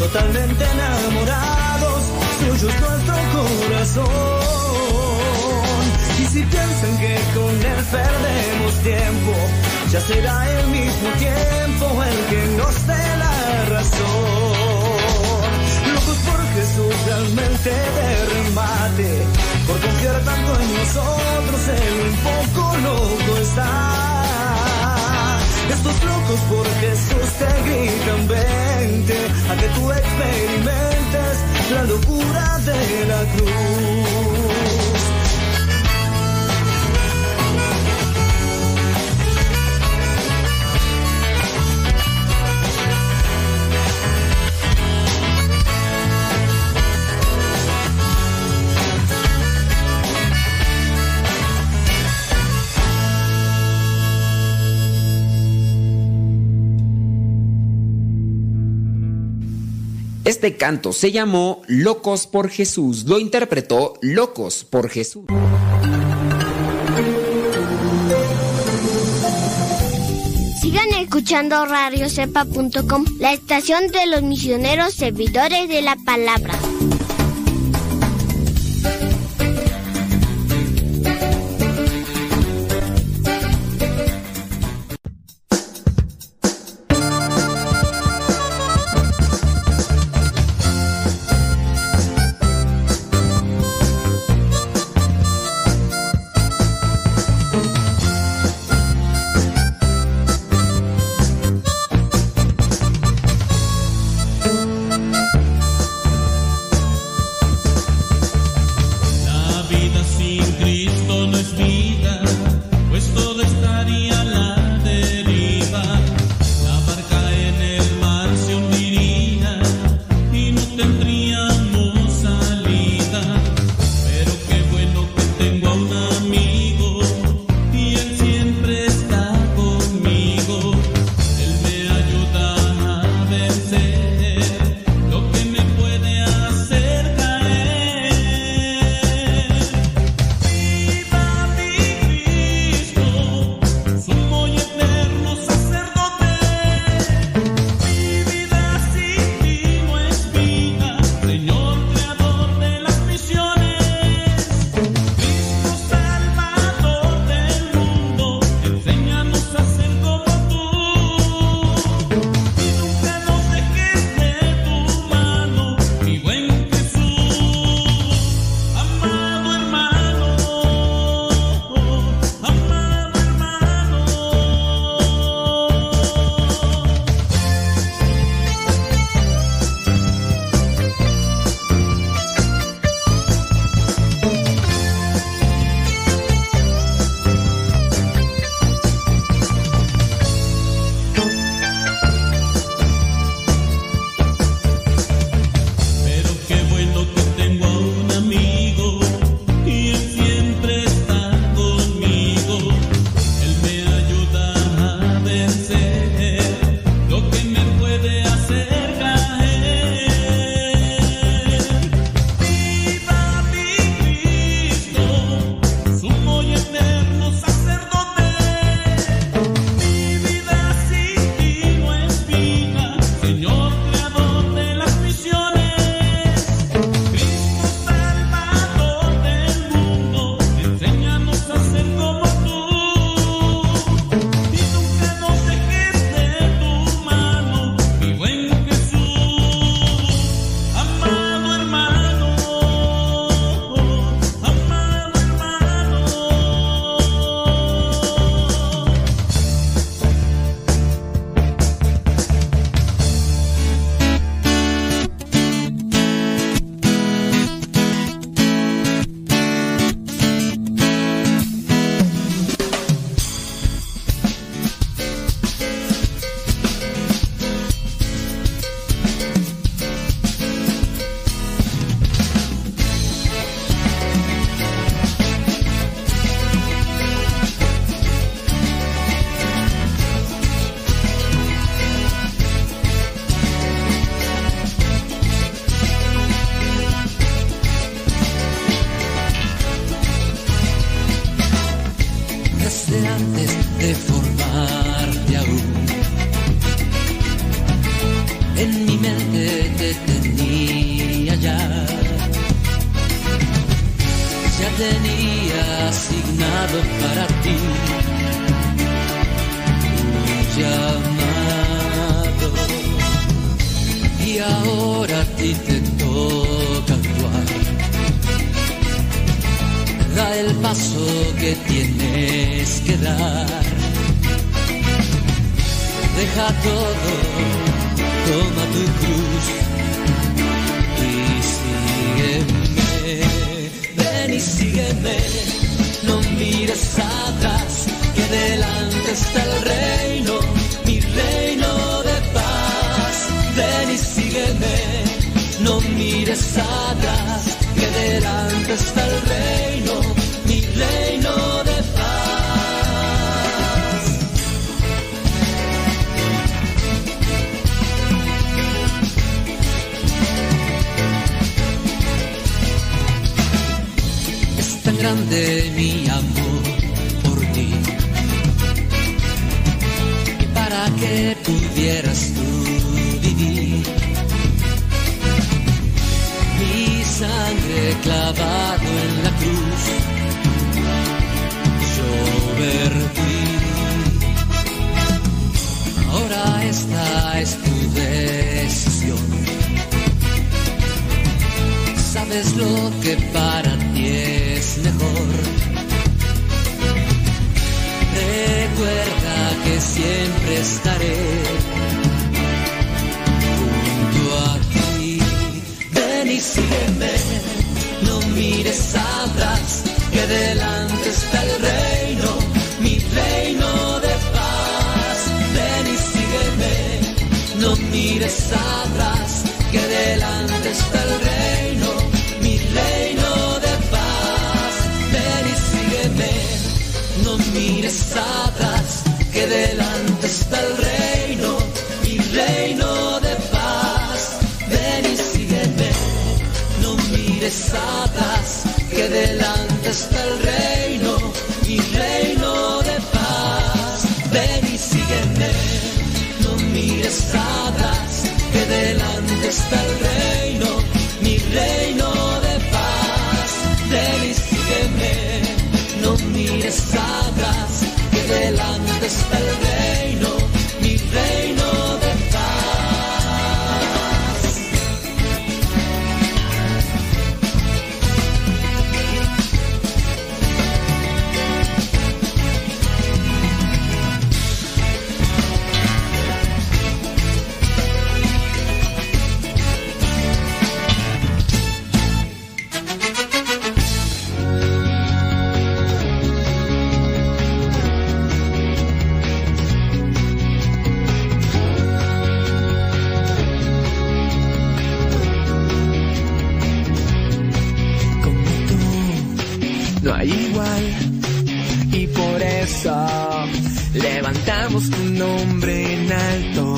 totalmente enamorados, suyo es nuestro corazón. Y si piensan que con él perdemos tiempo, ya será el mismo tiempo el que nos dé la razón. Locos por Jesús realmente de remate, por confiar tanto en nosotros, él un poco loco está. Estos locos por Jesús te gritan vente a que tú experimentes la locura de la cruz. Este canto se llamó Locos por Jesús. Lo interpretó Locos por Jesús. Sigan escuchando radiocepa.com, la estación de los misioneros servidores de la palabra. Que pudieras tú vivir. Mi sangre clavado en la cruz. Yo vertí ahora esta es tu decisión. Sabes lo que para ti es mejor. Recuerda siempre estaré junto a ti. Ven y sígueme, no mires atrás, que delante está el reino, mi reino de paz. Ven y sígueme, no mires atrás, está el reino, no igual. Y por eso levantamos tu nombre en alto,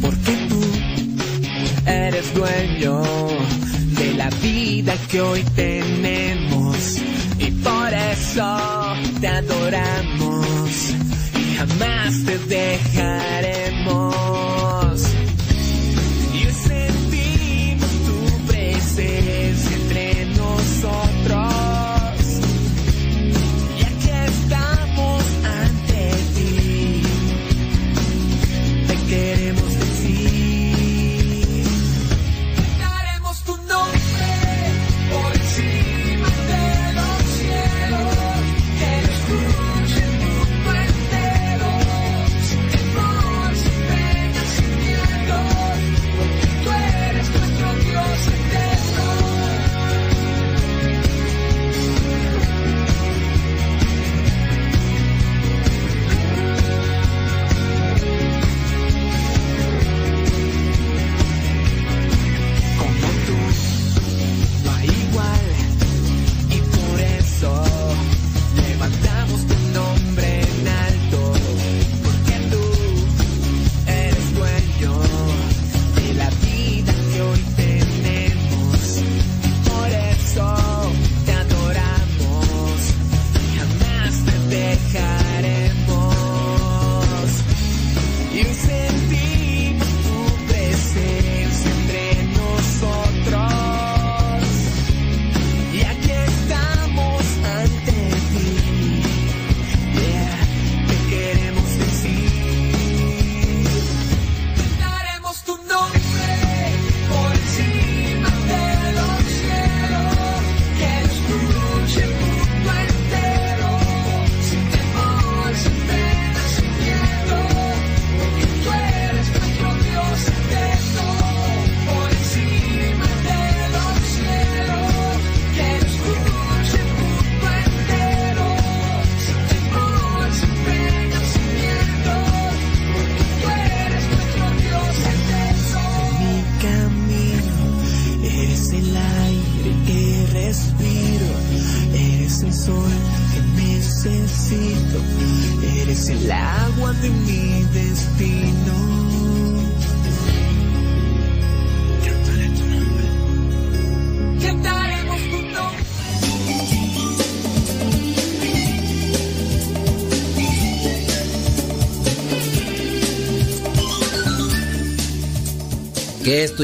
porque tú eres dueño de la vida que hoy tenemos. Y por eso te adoramos y jamás te dejaremos.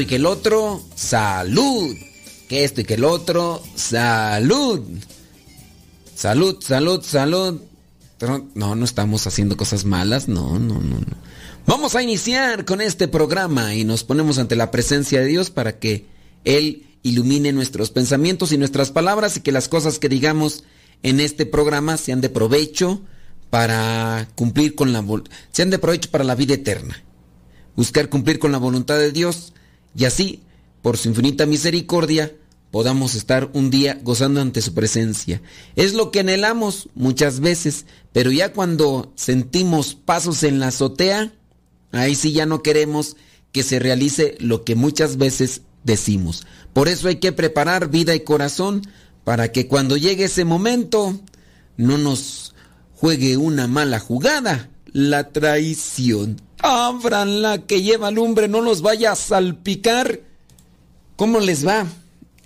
Y que el otro, salud. Que esto y que el otro, salud. Salud, salud, salud. No, no estamos haciendo cosas malas, no, no, no, no. Vamos a iniciar con este programa y nos ponemos ante la presencia de Dios para que Él ilumine nuestros pensamientos y nuestras palabras y que las cosas que digamos en este programa sean de provecho para cumplir con la sean de provecho para la vida eterna. Buscar cumplir con la voluntad de Dios y así, por su infinita misericordia, podamos estar un día gozando ante su presencia. Es lo que anhelamos muchas veces, pero ya cuando sentimos pasos en la azotea, ahí sí ya no queremos que se realice lo que muchas veces decimos. Por eso hay que preparar vida y corazón para que cuando llegue ese momento no nos juegue una mala jugada, la traición. Abran la que lleva lumbre, no los vaya a salpicar. ¿Cómo les va?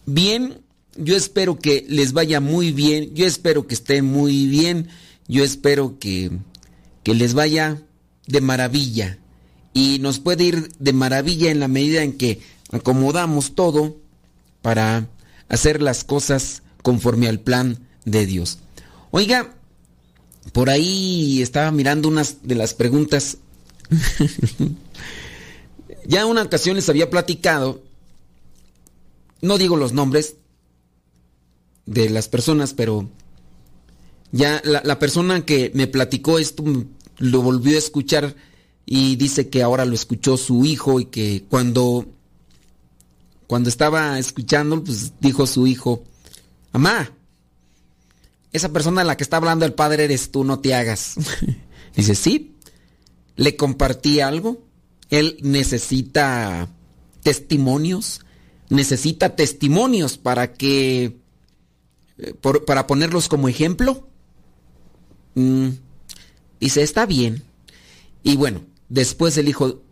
Bien, yo espero que les vaya muy bien, yo espero que estén muy bien, yo espero que, que les vaya de maravilla. Y nos puede ir de maravilla en la medida en que acomodamos todo para hacer las cosas conforme al plan de Dios. Oiga, por ahí estaba mirando unas de las preguntas. ya una ocasión les había platicado no digo los nombres de las personas, pero ya la, persona que me platicó esto lo volvió a escuchar y dice que ahora lo escuchó su hijo y que cuando cuando estaba escuchando, pues dijo su hijo, mamá, esa persona a la que está hablando el padre eres tú, no te hagas. dice, sí, le compartí algo, él necesita testimonios, necesita testimonios para que, eh, para ponerlos como ejemplo. Mm, dice, está bien. Y bueno, después el hijo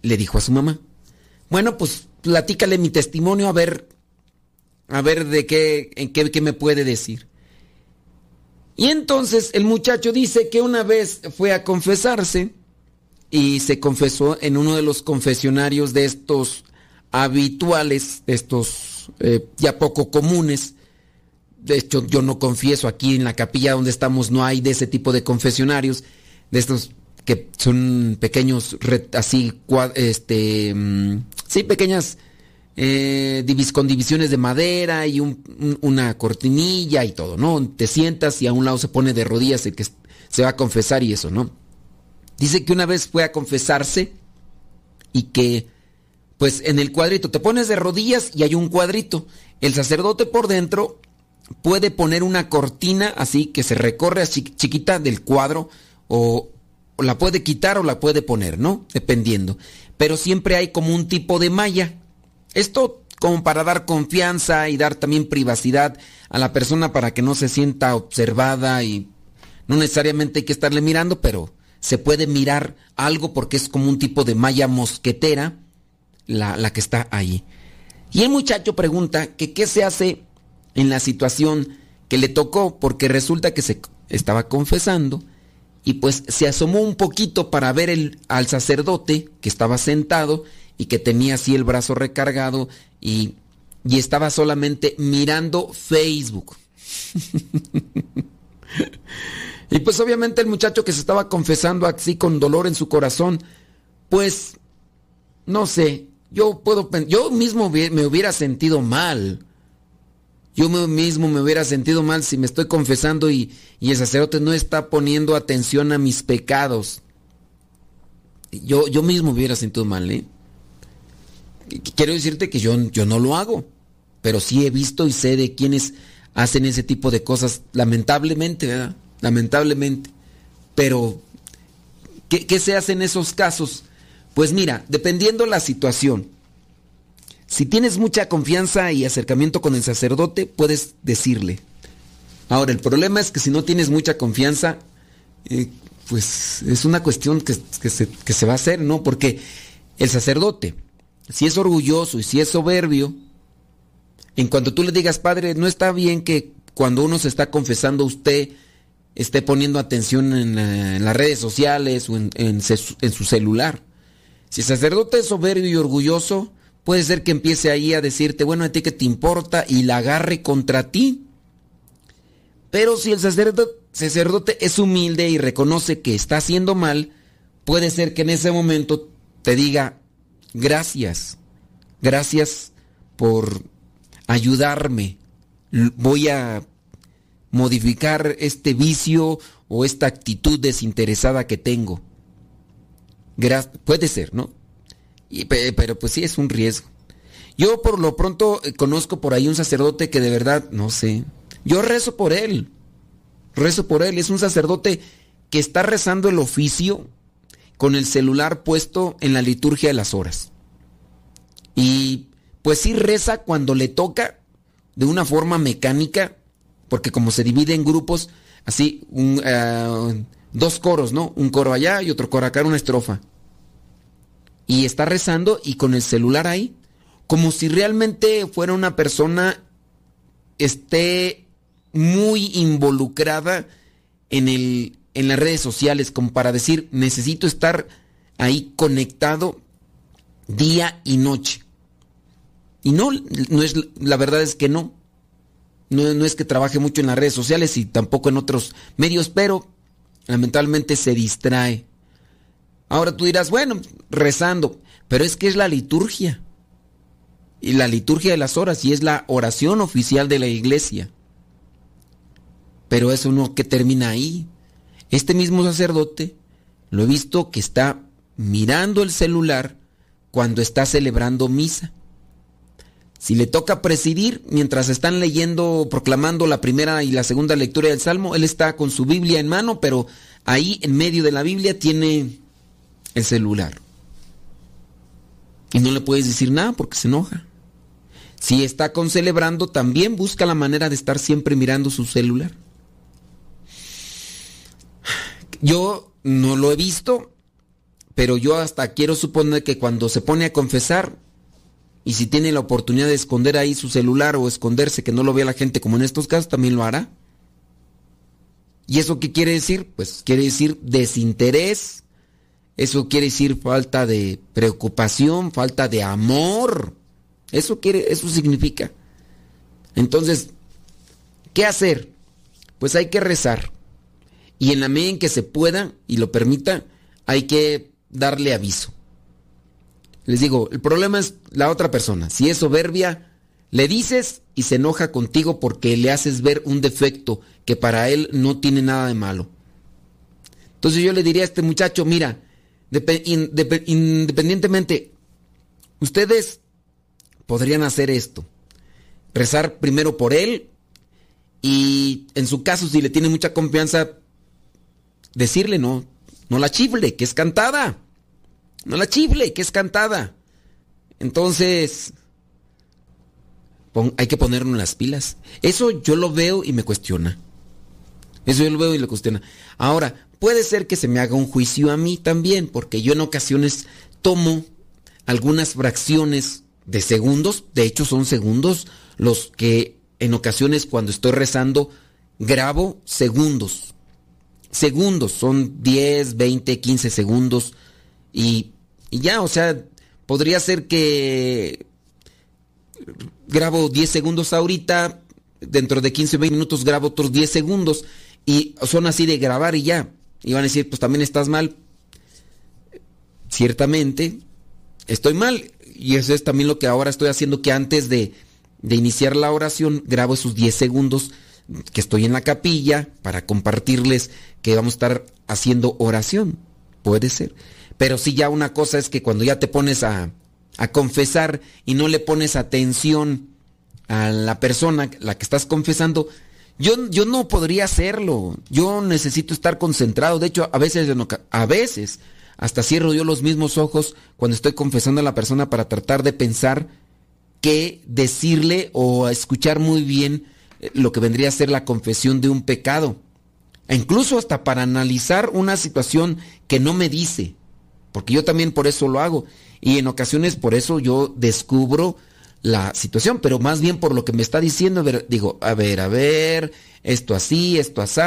le dijo a su mamá, bueno, pues platícale mi testimonio a ver, a ver de qué, en qué, qué me puede decir. Y entonces el muchacho dice que una vez fue a confesarse y se confesó en uno de los confesionarios de estos habituales, estos eh, ya poco comunes. De hecho, yo no confieso aquí en la capilla donde estamos, no hay de ese tipo de confesionarios, de estos que son pequeños, así, este, mm, sí, pequeñas eh, con divisiones de madera y una cortinilla y todo, ¿no? Te sientas y a un lado se pone de rodillas el que se va a confesar y eso, ¿no? Dice que una vez fue a confesarse y que pues en el cuadrito te pones de rodillas y hay un cuadrito. El sacerdote por dentro puede poner una cortina así que se recorre así chiquita del cuadro o, la puede quitar o la puede poner, ¿no? Dependiendo. Pero siempre hay como un tipo de malla. Esto como para dar confianza y dar también privacidad a la persona para que no se sienta observada y no necesariamente hay que estarle mirando, pero se puede mirar algo porque es como un tipo de malla mosquetera la, que está ahí. Y el muchacho pregunta que qué se hace en la situación que le tocó, porque resulta que se estaba confesando y pues se asomó un poquito para ver el, al sacerdote que estaba sentado y que tenía así el brazo recargado y, y estaba solamente mirando Facebook. y pues obviamente el muchacho que se estaba confesando así con dolor en su corazón, pues no sé, yo puedo, yo mismo me hubiera sentido mal. Yo mismo me hubiera sentido mal si me estoy confesando y, el sacerdote no está poniendo atención a mis pecados. Yo, yo mismo hubiera sentido mal, ¿eh? Quiero decirte que yo, yo no lo hago, pero sí he visto y sé de quienes hacen ese tipo de cosas, lamentablemente, ¿verdad? Lamentablemente. Pero, ¿qué, qué se hace en esos casos? Pues mira, dependiendo la situación, si tienes mucha confianza y acercamiento con el sacerdote, puedes decirle, Ahora, el problema es que si no tienes mucha confianza, eh, pues es una cuestión que, se, que se va a hacer, ¿no? Porque el sacerdote, si es orgulloso y si es soberbio, en cuanto tú le digas, padre, no está bien que cuando uno se está confesando usted esté poniendo atención en, las redes sociales o en, su celular. Si el sacerdote es soberbio y orgulloso, puede ser que empiece ahí a decirte, bueno, a ti que te importa y la agarre contra ti. Pero si el sacerdote, sacerdote es humilde y reconoce que está haciendo mal, puede ser que en ese momento te diga, gracias, gracias por ayudarme, voy a modificar este vicio o esta actitud desinteresada que tengo. puede ser, ¿no? pero pues sí es un riesgo. Yo por lo pronto eh, conozco por ahí un sacerdote que de verdad, no sé, yo rezo por él, rezo por él, es un sacerdote que está rezando el oficio con el celular puesto en la liturgia de las horas. Y pues sí reza cuando le toca de una forma mecánica, porque como se divide en grupos, así, eh, dos coros, ¿no? Un coro allá y otro coro acá, una estrofa. Y está rezando y con el celular ahí, como si realmente fuera una persona esté muy involucrada en, el, en las redes sociales, como para decir, necesito estar ahí conectado día y noche. Y no, no es, la verdad es que no. no. No es que trabaje mucho en las redes sociales y tampoco en otros medios, pero lamentablemente se distrae. Ahora tú dirás, bueno, rezando, pero es que es la liturgia. Y la liturgia de las horas y es la oración oficial de la iglesia. Pero eso no que termina ahí. Este mismo sacerdote lo he visto que está mirando el celular cuando está celebrando misa. Si le toca presidir mientras están leyendo, proclamando la primera y la segunda lectura del Salmo, él está con su Biblia en mano, pero ahí en medio de la Biblia tiene el celular. Y no le puedes decir nada porque se enoja. Si está con celebrando, también busca la manera de estar siempre mirando su celular. Yo no lo he visto, pero yo hasta quiero suponer que cuando se pone a confesar, y si tiene la oportunidad de esconder ahí su celular o esconderse que no lo vea la gente como en estos casos, también lo hará. ¿Y eso qué quiere decir? Pues quiere decir desinterés. Eso quiere decir falta de preocupación, falta de amor. Eso quiere, eso significa. Entonces, ¿qué hacer? Pues hay que rezar. Y en la medida en que se pueda y lo permita, hay que darle aviso. Les digo, el problema es la otra persona. Si es soberbia, le dices y se enoja contigo porque le haces ver un defecto que para él no tiene nada de malo. Entonces yo le diría a este muchacho, mira, independientemente, ustedes podrían hacer esto. Rezar primero por él y en su caso, si le tiene mucha confianza, decirle no, no la chifle, que es cantada. No la chifle, que es cantada. Entonces, hay que ponernos las pilas. Eso yo lo veo y me cuestiona. Eso yo lo veo y lo cuestiona. Ahora, puede ser que se me haga un juicio a mí también, porque yo en ocasiones tomo algunas fracciones de segundos, de hecho son segundos los que en ocasiones cuando estoy rezando grabo segundos. Segundos, son 10, 20, 15 segundos y, ya, o sea, podría ser que grabo 10 segundos ahorita, dentro de 15 o 20 minutos grabo otros 10 segundos y son así de grabar y ya. Y van a decir, pues también estás mal. Ciertamente, estoy mal. Y eso es también lo que ahora estoy haciendo, que antes de, de iniciar la oración, grabo esos 10 segundos que estoy en la capilla para compartirles que vamos a estar haciendo oración. Puede ser. Pero sí ya una cosa es que cuando ya te pones a, confesar y no le pones atención a la persona, la que estás confesando, yo, yo no podría hacerlo. Yo necesito estar concentrado. De hecho, a veces, a veces, hasta cierro yo los mismos ojos cuando estoy confesando a la persona para tratar de pensar qué decirle o escuchar muy bien lo que vendría a ser la confesión de un pecado. E incluso hasta para analizar una situación que no me dice. Porque yo también por eso lo hago. Y en ocasiones por eso yo descubro la situación, pero más bien por lo que me está diciendo, digo, a ver, a ver, esto así, esto así.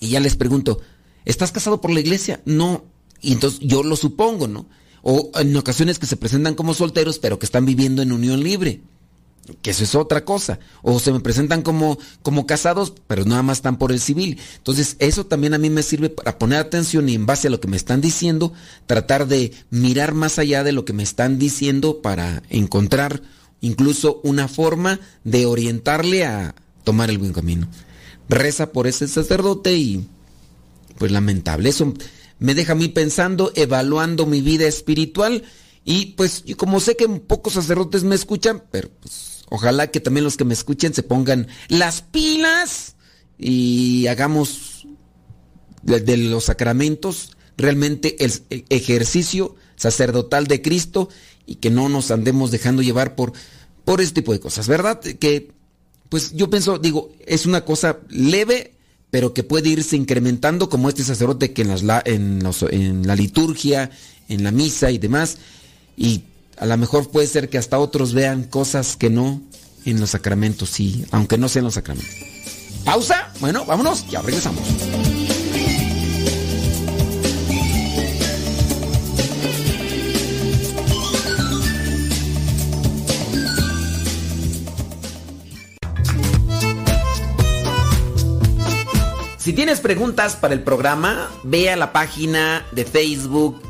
Y ya les pregunto, ¿estás casado por la iglesia? No. Y entonces yo lo supongo, ¿no? O en ocasiones que se presentan como solteros, pero que están viviendo en unión libre. Que eso es otra cosa. O se me presentan como, como casados, pero nada más están por el civil. Entonces, eso también a mí me sirve para poner atención y en base a lo que me están diciendo, tratar de mirar más allá de lo que me están diciendo para encontrar incluso una forma de orientarle a tomar el buen camino. Reza por ese sacerdote y pues lamentable. Eso me deja a mí pensando, evaluando mi vida espiritual y pues como sé que pocos sacerdotes me escuchan, pero pues ojalá que también los que me escuchen se pongan las pilas y hagamos de, los sacramentos realmente el ejercicio sacerdotal de Cristo y que no nos andemos dejando llevar por, por este tipo de cosas, ¿verdad? Que pues yo pienso, digo, es una cosa leve, pero que puede irse incrementando como este sacerdote que en, las, en, en la liturgia, en la misa y demás, y a lo mejor puede ser que hasta otros vean cosas que no en los sacramentos, sí, aunque no sean los sacramentos. Pausa, bueno, vámonos, ya regresamos. Si tienes preguntas para el programa, ve a la página de Facebook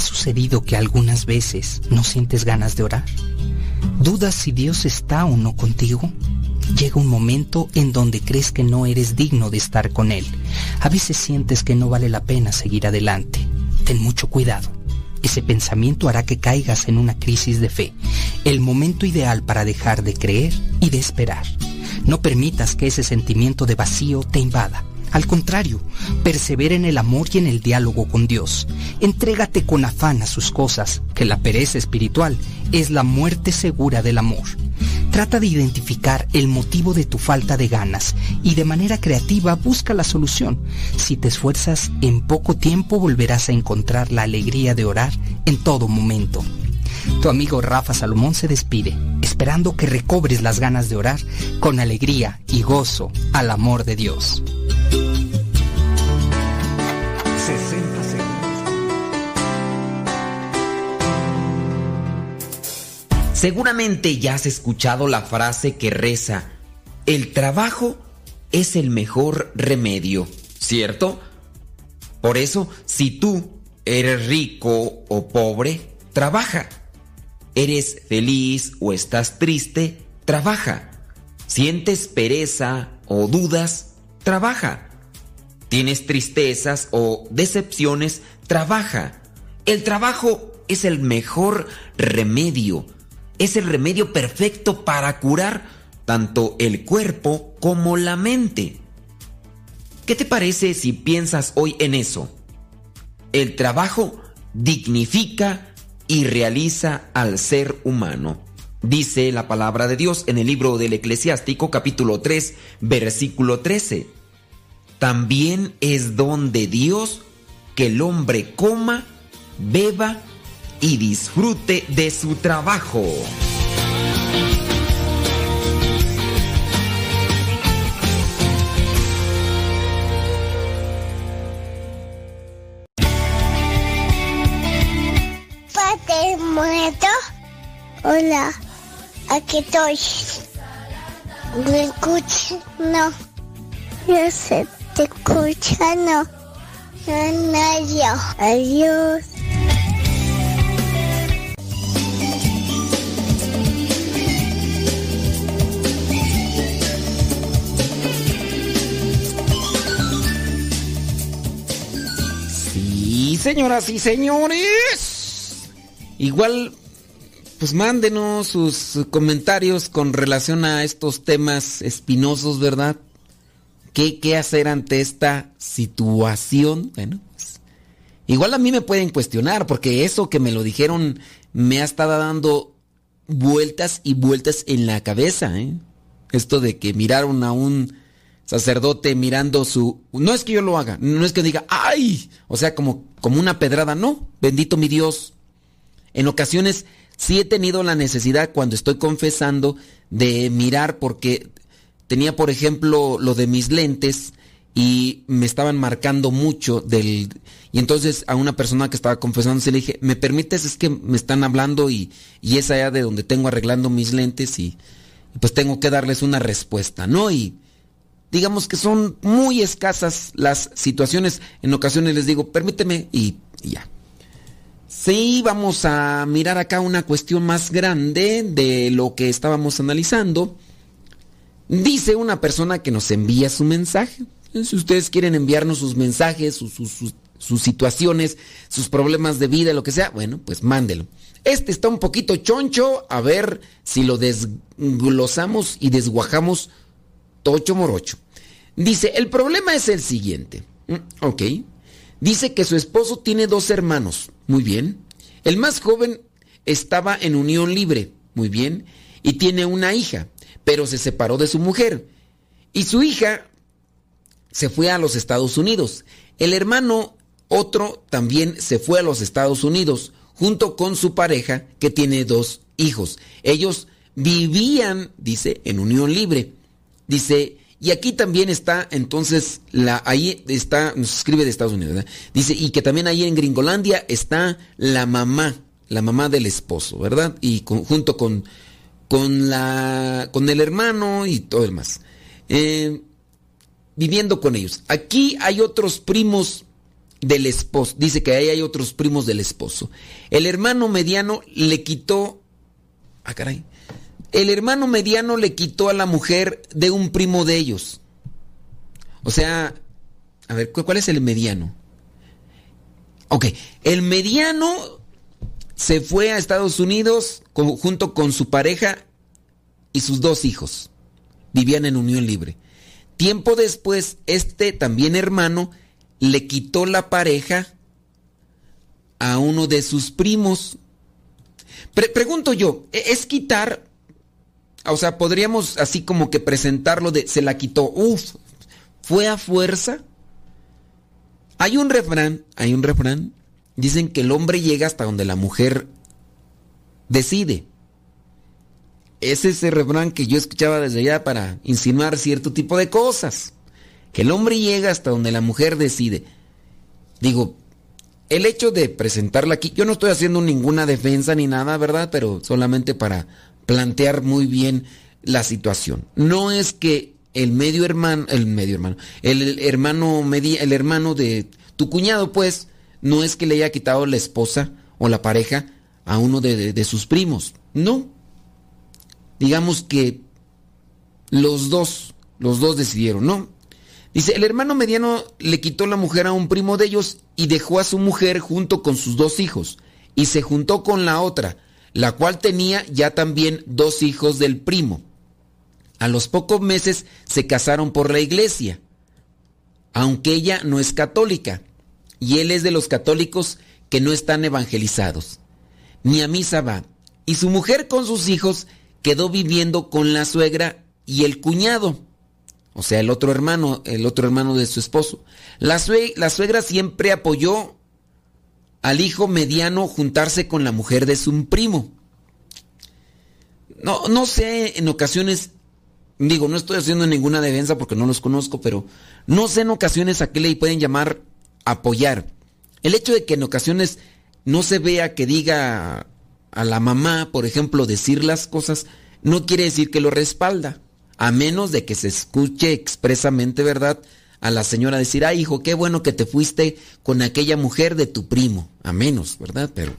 ¿Te ha sucedido que algunas veces no sientes ganas de orar? ¿Dudas si Dios está o no contigo? Llega un momento en donde crees que no eres digno de estar con Él. A veces sientes que no vale la pena seguir adelante. Ten mucho cuidado. Ese pensamiento hará que caigas en una crisis de fe, el momento ideal para dejar de creer y de esperar. No permitas que ese sentimiento de vacío te invada. Al contrario, persevera en el amor y en el diálogo con Dios. Entrégate con afán a sus cosas, que la pereza espiritual es la muerte segura del amor. Trata de identificar el motivo de tu falta de ganas y de manera creativa busca la solución. Si te esfuerzas, en poco tiempo volverás a encontrar la alegría de orar en todo momento. Tu amigo Rafa Salomón se despide, esperando que recobres las ganas de orar con alegría y gozo al amor de Dios. Seguramente ya has escuchado la frase que reza, el trabajo es el mejor remedio, ¿cierto? Por eso, si tú eres rico o pobre, trabaja. Eres feliz o estás triste, trabaja. Sientes pereza o dudas, trabaja. Tienes tristezas o decepciones, trabaja. El trabajo es el mejor remedio es el remedio perfecto para curar tanto el cuerpo como la mente. ¿Qué te parece si piensas hoy en eso? El trabajo dignifica y realiza al ser humano. Dice la palabra de Dios en el libro del Eclesiástico capítulo 3 versículo 13. También es don de Dios que el hombre coma, beba y disfrute de su trabajo. Padre muerto. Hola, aquí estoy. ¿Me escuchas? No. Yo sé, te escucha, no. No, no, yo. Adiós. Señoras y señores, igual, pues mándenos sus comentarios con relación a estos temas espinosos, ¿verdad? ¿Qué, qué hacer ante esta situación? Bueno, pues, igual a mí me pueden cuestionar, porque eso que me lo dijeron me ha estado dando vueltas y vueltas en la cabeza, ¿eh? Esto de que miraron a un sacerdote mirando su... No es que yo lo haga, no es que diga, ¡ay! O sea, como, como una pedrada, no, bendito mi Dios. En ocasiones sí he tenido la necesidad cuando estoy confesando de mirar porque tenía, por ejemplo, lo de mis lentes y me estaban marcando mucho del... Y entonces a una persona que estaba confesando se le dije, ¿me permites? Es que me están hablando y, y es allá de donde tengo arreglando mis lentes y, y pues tengo que darles una respuesta, ¿no? Y digamos que son muy escasas las situaciones. En ocasiones les digo, permíteme y, ya. Sí, vamos a mirar acá una cuestión más grande de lo que estábamos analizando. Dice una persona que nos envía su mensaje. Si ustedes quieren enviarnos sus mensajes, sus, sus, sus situaciones, sus problemas de vida, lo que sea, bueno, pues mándelo. Este está un poquito choncho, a ver si lo desglosamos y desguajamos Tocho Morocho. Dice, el problema es el siguiente. Mm, ok. Dice que su esposo tiene dos hermanos. Muy bien. El más joven estaba en unión libre. Muy bien. Y tiene una hija, pero se separó de su mujer. Y su hija se fue a los Estados Unidos. El hermano otro también se fue a los Estados Unidos junto con su pareja que tiene dos hijos. Ellos vivían, dice, en unión libre. Dice, y aquí también está, entonces, la, ahí está, nos escribe de Estados Unidos, ¿verdad? Dice, y que también ahí en Gringolandia está la mamá, la mamá del esposo, ¿verdad? Y junto con, con, la, con el hermano y todo el más. Eh, viviendo con ellos. Aquí hay otros primos del esposo. Dice que ahí hay otros primos del esposo. El hermano mediano le quitó... Ah, caray el hermano mediano le quitó a la mujer de un primo de ellos. O sea, a ver, ¿cuál es el mediano? Ok, el mediano se fue a Estados Unidos junto con su pareja y sus dos hijos. Vivían en unión libre. Tiempo después, este también hermano le quitó la pareja a uno de sus primos. pregunto yo, ¿e-, ¿es quitar o sea, podríamos así como que presentarlo de se la quitó. Uf, fue a fuerza. Hay un refrán, hay un refrán. Dicen que el hombre llega hasta donde la mujer decide. Es ese refrán que yo escuchaba desde allá para insinuar cierto tipo de cosas. Que el hombre llega hasta donde la mujer decide. Digo, el hecho de presentarla aquí, yo no estoy haciendo ninguna defensa ni nada, ¿verdad? Pero solamente para plantear muy bien la situación. No es que el medio hermano, el medio hermano, el, hermano el hermano de tu cuñado, pues, no es que le haya quitado la esposa o la pareja a uno de, de sus primos. No. Digamos que los dos, los dos decidieron, ¿no? Dice, el hermano mediano le quitó la mujer a un primo de ellos y dejó a su mujer junto con sus dos hijos y se juntó con la otra la cual tenía ya también dos hijos del primo. A los pocos meses se casaron por la iglesia, aunque ella no es católica, y él es de los católicos que no están evangelizados. Ni a misa va, y su mujer con sus hijos quedó viviendo con la suegra y el cuñado, o sea, el otro hermano, el otro hermano de su esposo. La, la suegra siempre apoyó al hijo mediano juntarse con la mujer de su primo. No, no sé, en ocasiones, digo, no estoy haciendo ninguna defensa porque no los conozco, pero no sé en ocasiones a qué le pueden llamar apoyar. El hecho de que en ocasiones no se vea que diga a la mamá, por ejemplo, decir las cosas, no quiere decir que lo respalda, a menos de que se escuche expresamente, ¿verdad? A la señora decir, ay hijo, qué bueno que te fuiste con aquella mujer de tu primo. A menos, ¿verdad? Pero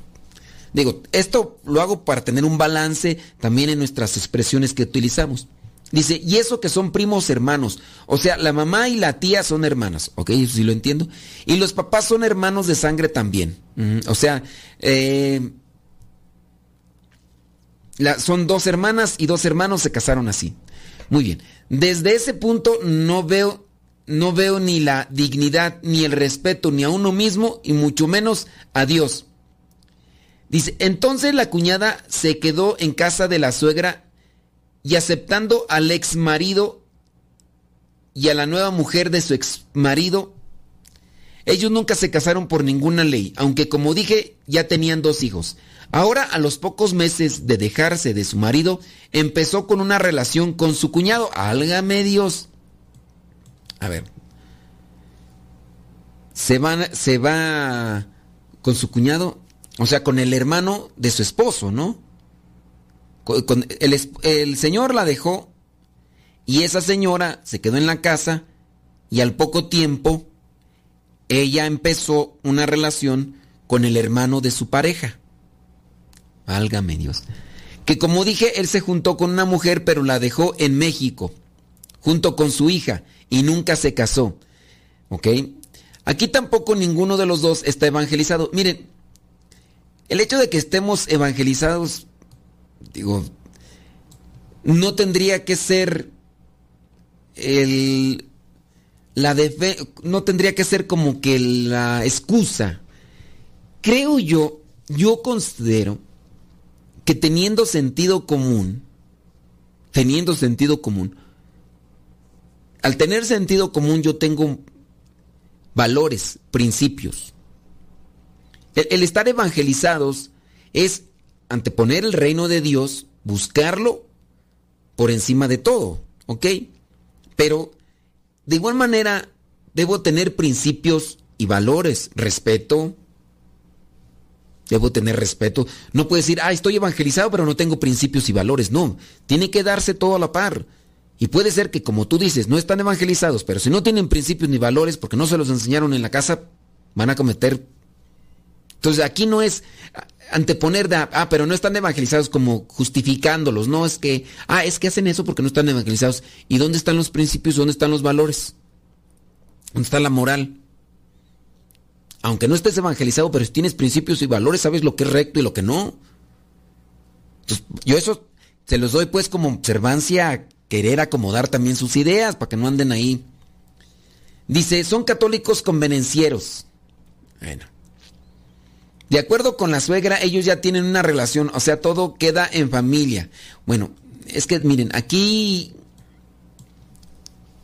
digo, esto lo hago para tener un balance también en nuestras expresiones que utilizamos. Dice, y eso que son primos hermanos. O sea, la mamá y la tía son hermanas. Ok, eso sí lo entiendo. Y los papás son hermanos de sangre también. O sea, eh, son dos hermanas y dos hermanos se casaron así. Muy bien. Desde ese punto no veo, no veo ni la dignidad, ni el respeto, ni a uno mismo, y mucho menos a Dios. Dice, entonces la cuñada se quedó en casa de la suegra y aceptando al ex marido y a la nueva mujer de su ex marido, ellos nunca se casaron por ninguna ley, aunque como dije ya tenían dos hijos. Ahora, a los pocos meses de dejarse de su marido, empezó con una relación con su cuñado. Álgame Dios. A ver. Se va, se va con su cuñado, o sea, con el hermano de su esposo, ¿no? el, el señor la dejó y esa señora se quedó en la casa y al poco tiempo ella empezó una relación con el hermano de su pareja. Válgame Dios. Que como dije, él se juntó con una mujer, pero la dejó en México, junto con su hija, y nunca se casó. ¿Ok? Aquí tampoco ninguno de los dos está evangelizado. Miren, el hecho de que estemos evangelizados digo, no tendría que ser el, la no tendría que ser como que la excusa. Creo yo, yo considero que teniendo sentido común, teniendo sentido común, al tener sentido común yo tengo valores, principios. el estar evangelizados es anteponer el reino de Dios, buscarlo por encima de todo, ¿ok? Pero de igual manera debo tener principios y valores, respeto. Debo tener respeto. No puedo decir, ah, estoy evangelizado, pero no tengo principios y valores. No, tiene que darse todo a la par. Y puede ser que, como tú dices, no están evangelizados, pero si no tienen principios ni valores porque no se los enseñaron en la casa, van a cometer. Entonces aquí no es, anteponer de, ah, pero no están evangelizados como justificándolos, no es que, ah, es que hacen eso porque no están evangelizados. ¿Y dónde están los principios? ¿Dónde están los valores? ¿Dónde está la moral? Aunque no estés evangelizado, pero si tienes principios y valores, sabes lo que es recto y lo que no. Entonces, yo eso se los doy pues como observancia querer acomodar también sus ideas para que no anden ahí. Dice, son católicos convenencieros. Bueno, de acuerdo con la suegra, ellos ya tienen una relación, o sea, todo queda en familia. Bueno, es que miren, aquí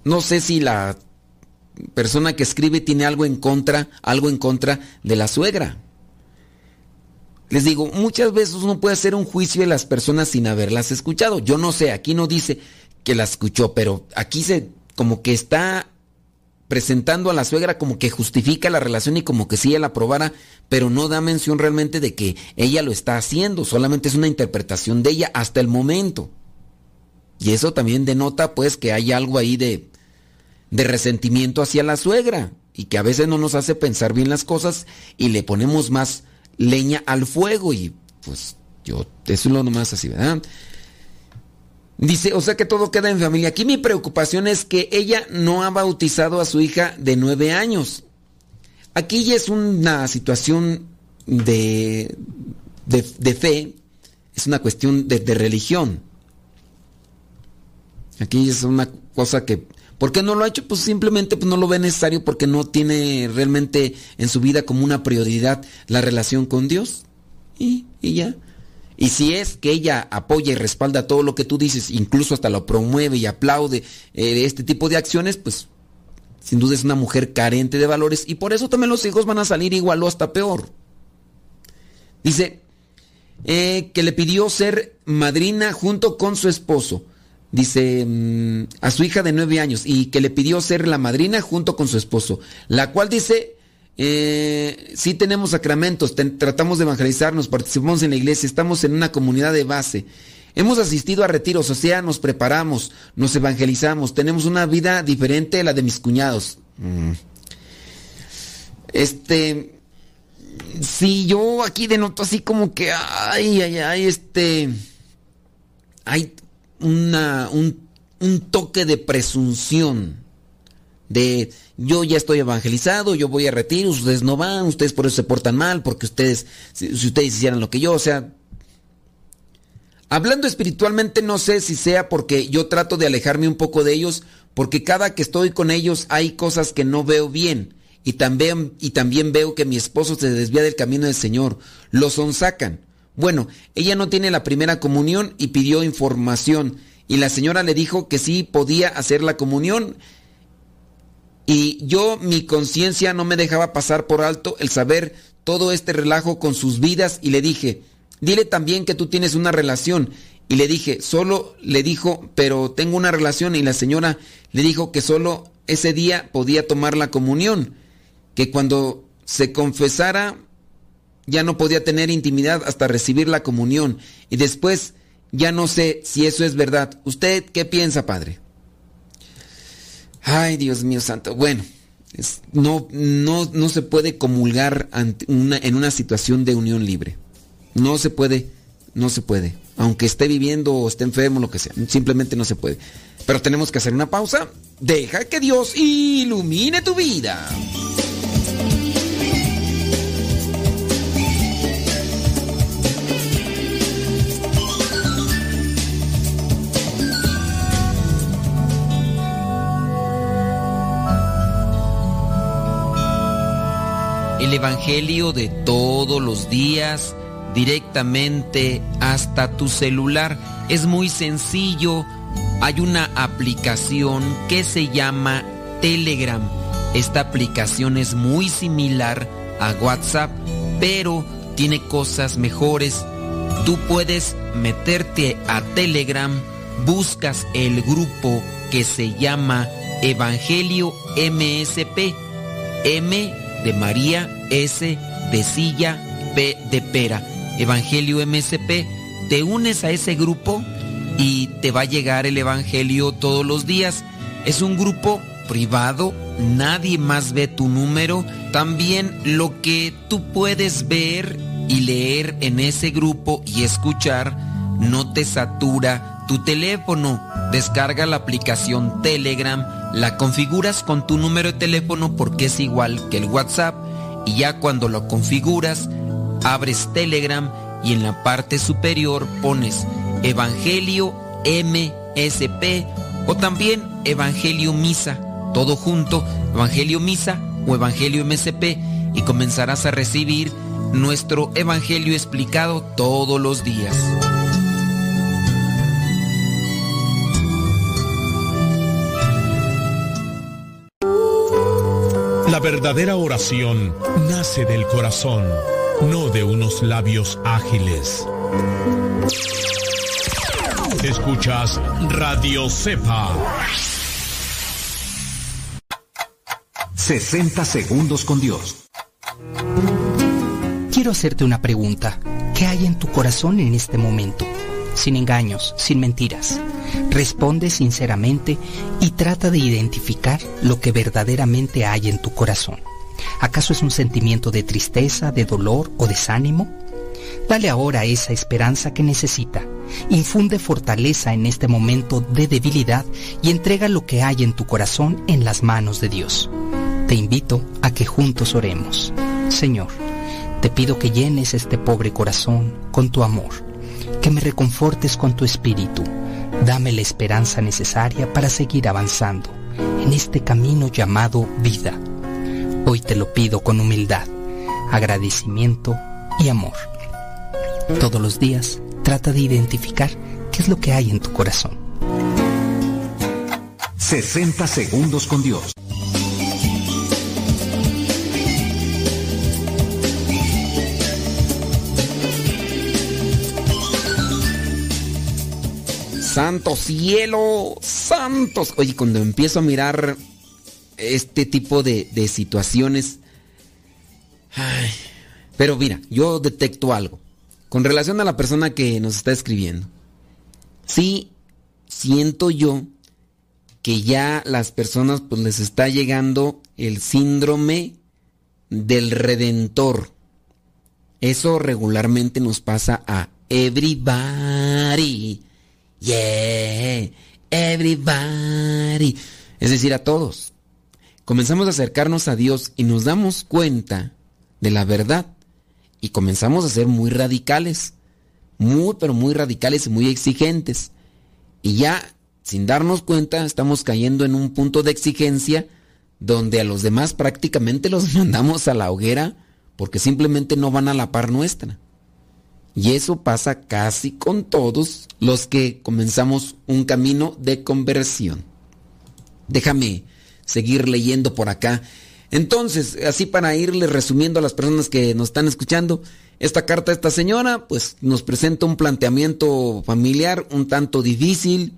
no sé si la persona que escribe tiene algo en contra, algo en contra de la suegra. Les digo, muchas veces uno puede hacer un juicio de las personas sin haberlas escuchado. Yo no sé, aquí no dice que la escuchó, pero aquí se como que está presentando a la suegra como que justifica la relación y como que sí ella la aprobara, pero no da mención realmente de que ella lo está haciendo, solamente es una interpretación de ella hasta el momento. Y eso también denota pues que hay algo ahí de, de resentimiento hacia la suegra y que a veces no nos hace pensar bien las cosas y le ponemos más leña al fuego y pues yo, eso es lo nomás así, ¿verdad? Dice, o sea que todo queda en familia. Aquí mi preocupación es que ella no ha bautizado a su hija de nueve años. Aquí ya es una situación de, de, fe, es una cuestión de, religión. Aquí es una cosa que... ¿Por qué no lo ha hecho? Pues simplemente pues no lo ve necesario porque no tiene realmente en su vida como una prioridad la relación con Dios. Y, y ya. Y si es que ella apoya y respalda todo lo que tú dices, incluso hasta lo promueve y aplaude eh, este tipo de acciones, pues sin duda es una mujer carente de valores y por eso también los hijos van a salir igual o hasta peor. Dice eh, que le pidió ser madrina junto con su esposo. Dice mm, a su hija de nueve años y que le pidió ser la madrina junto con su esposo, la cual dice eh, sí tenemos sacramentos, tratamos de evangelizarnos, participamos en la iglesia, estamos en una comunidad de base. Hemos asistido a retiros, o sea, nos preparamos, nos evangelizamos, tenemos una vida diferente a la de mis cuñados. Mm. Este, sí, yo aquí denoto así como que, ay, ay, ay, este, hay una, un un toque de presunción. De yo ya estoy evangelizado, yo voy a retiro, ustedes no van, ustedes por eso se portan mal, porque ustedes, si, ustedes hicieran lo que yo, o sea, Hablando espiritualmente no sé si sea porque yo trato de alejarme un poco de ellos, porque cada que estoy con ellos hay cosas que no veo bien. Y también, y también veo que mi esposo se desvía del camino del Señor. Lo sonsacan. Bueno, ella no tiene la primera comunión y pidió información. Y la señora le dijo que sí podía hacer la comunión. Y yo, mi conciencia no me dejaba pasar por alto el saber todo este relajo con sus vidas y le dije, Dile también que tú tienes una relación. Y le dije, solo le dijo, pero tengo una relación. Y la señora le dijo que solo ese día podía tomar la comunión. Que cuando se confesara ya no podía tener intimidad hasta recibir la comunión. Y después ya no sé si eso es verdad. ¿Usted qué piensa, padre? Ay, Dios mío santo. Bueno, no, no, no se puede comulgar en una situación de unión libre. No se puede, no se puede. Aunque esté viviendo o esté enfermo, lo que sea. Simplemente no se puede. Pero tenemos que hacer una pausa. Deja que Dios ilumine tu vida. Evangelio de todos los días directamente hasta tu celular. Es muy sencillo. Hay una aplicación que se llama Telegram. Esta aplicación es muy similar a WhatsApp, pero tiene cosas mejores. Tú puedes meterte a Telegram, buscas el grupo que se llama Evangelio MSP. M de María, S de silla, P de pera. Evangelio MSP, te unes a ese grupo y te va a llegar el Evangelio todos los días. Es un grupo privado, nadie más ve tu número. También lo que tú puedes ver y leer en ese grupo y escuchar no te satura tu teléfono. Descarga la aplicación Telegram, la configuras con tu número de teléfono porque es igual que el WhatsApp y ya cuando lo configuras abres Telegram y en la parte superior pones Evangelio MSP o también Evangelio Misa, todo junto, Evangelio Misa o Evangelio MSP y comenzarás a recibir nuestro Evangelio explicado todos los días. La verdadera oración nace del corazón no de unos labios ágiles. Escuchas Radio Cepa. 60 segundos con Dios. Quiero hacerte una pregunta. ¿Qué hay en tu corazón en este momento? Sin engaños, sin mentiras. Responde sinceramente y trata de identificar lo que verdaderamente hay en tu corazón. ¿Acaso es un sentimiento de tristeza, de dolor o desánimo? Dale ahora esa esperanza que necesita. Infunde fortaleza en este momento de debilidad y entrega lo que hay en tu corazón en las manos de Dios. Te invito a que juntos oremos. Señor, te pido que llenes este pobre corazón con tu amor, que me reconfortes con tu espíritu. Dame la esperanza necesaria para seguir avanzando en este camino llamado vida Hoy te lo pido con humildad, agradecimiento y amor. Todos los días trata de identificar qué es lo que hay en tu corazón. 60 segundos con Dios. Santo cielo, santos. Oye, cuando empiezo a mirar este tipo de, situaciones. pero mira, yo detecto algo. Con relación a la persona que nos está escribiendo. Sí, siento yo que ya las personas pues les está llegando el síndrome del redentor. Eso regularmente nos pasa a everybody. Yeah. everybody, es decir, a todos. Comenzamos a acercarnos a Dios y nos damos cuenta de la verdad y comenzamos a ser muy radicales, muy pero muy radicales y muy exigentes. Y ya sin darnos cuenta estamos cayendo en un punto de exigencia donde a los demás prácticamente los mandamos a la hoguera porque simplemente no van a la par nuestra. Y eso pasa casi con todos los que comenzamos un camino de conversión. Déjame seguir leyendo por acá. Entonces, así para irle resumiendo a las personas que nos están escuchando, esta carta de esta señora pues nos presenta un planteamiento familiar un tanto difícil,